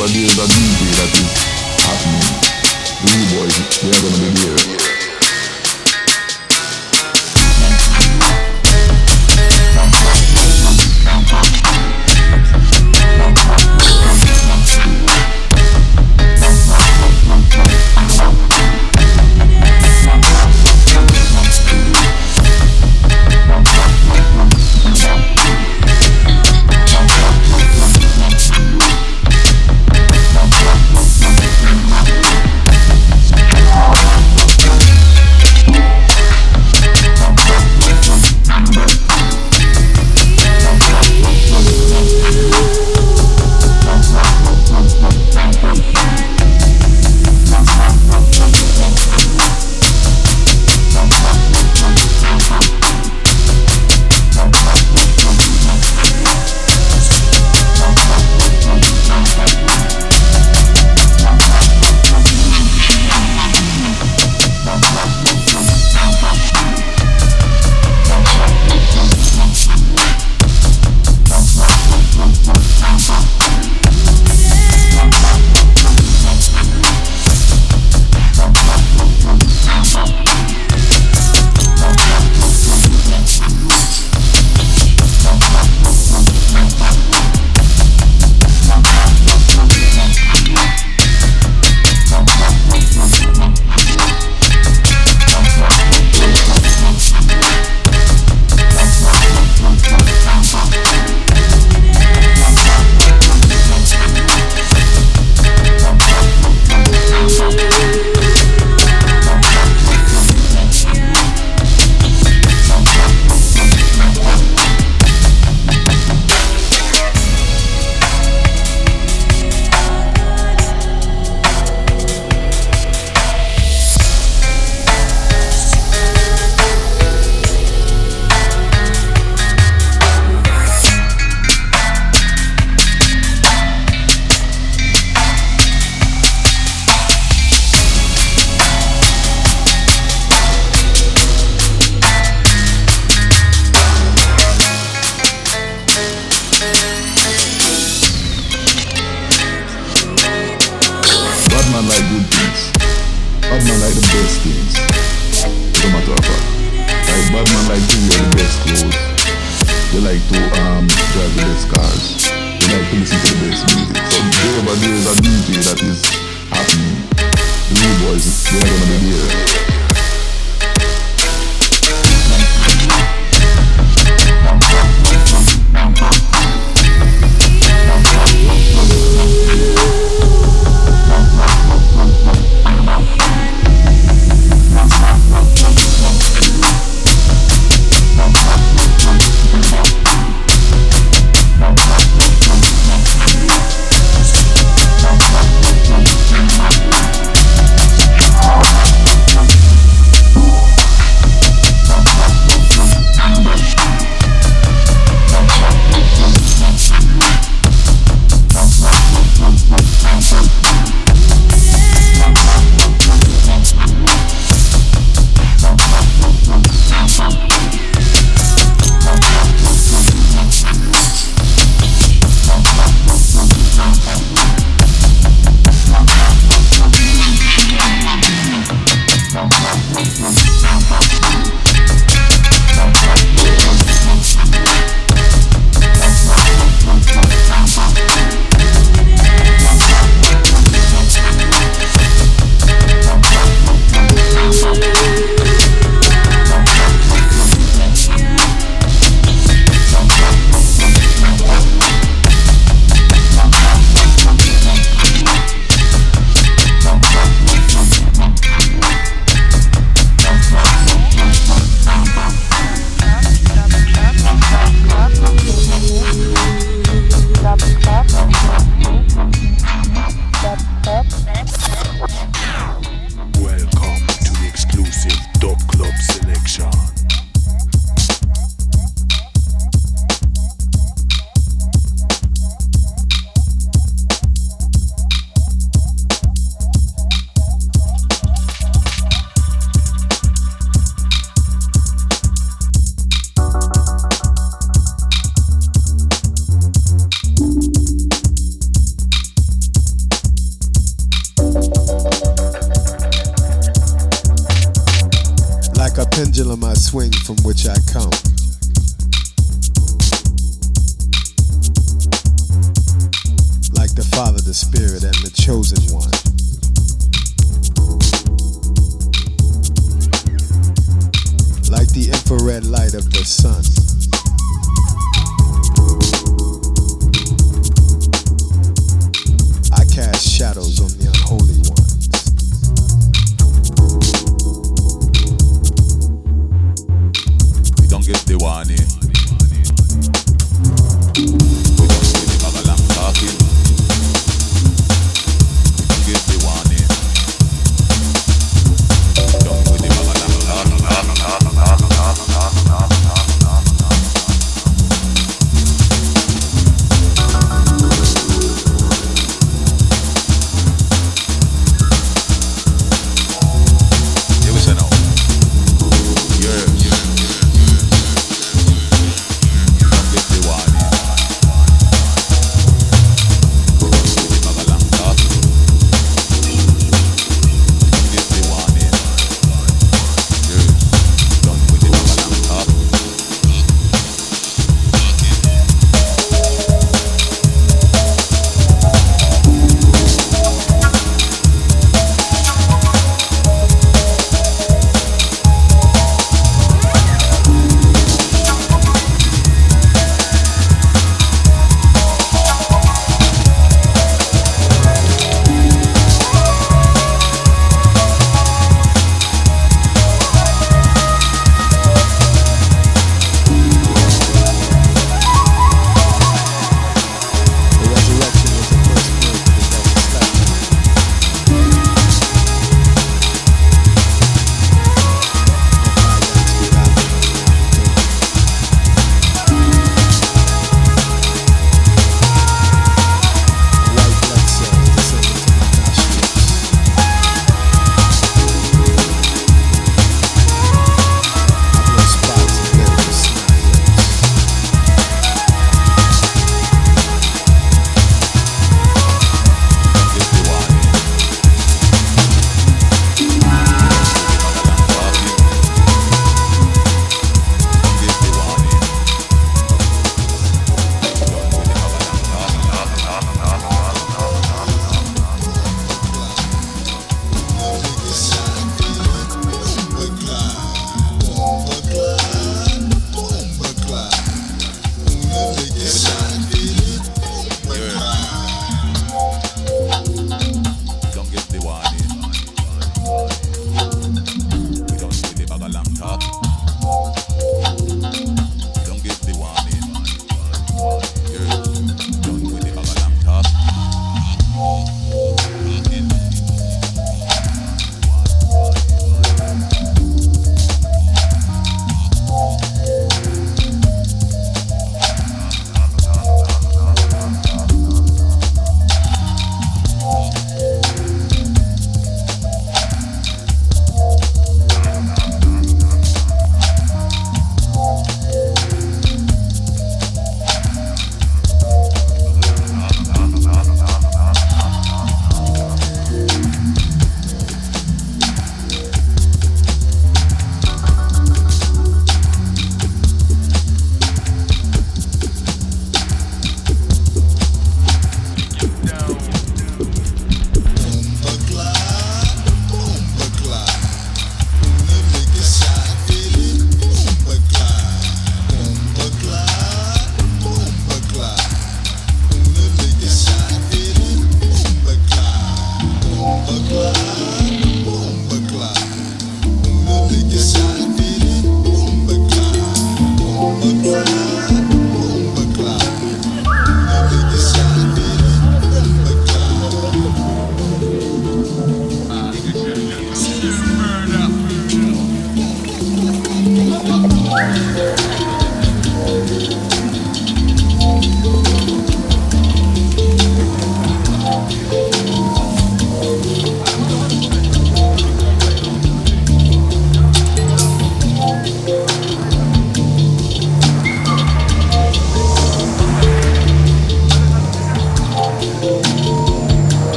So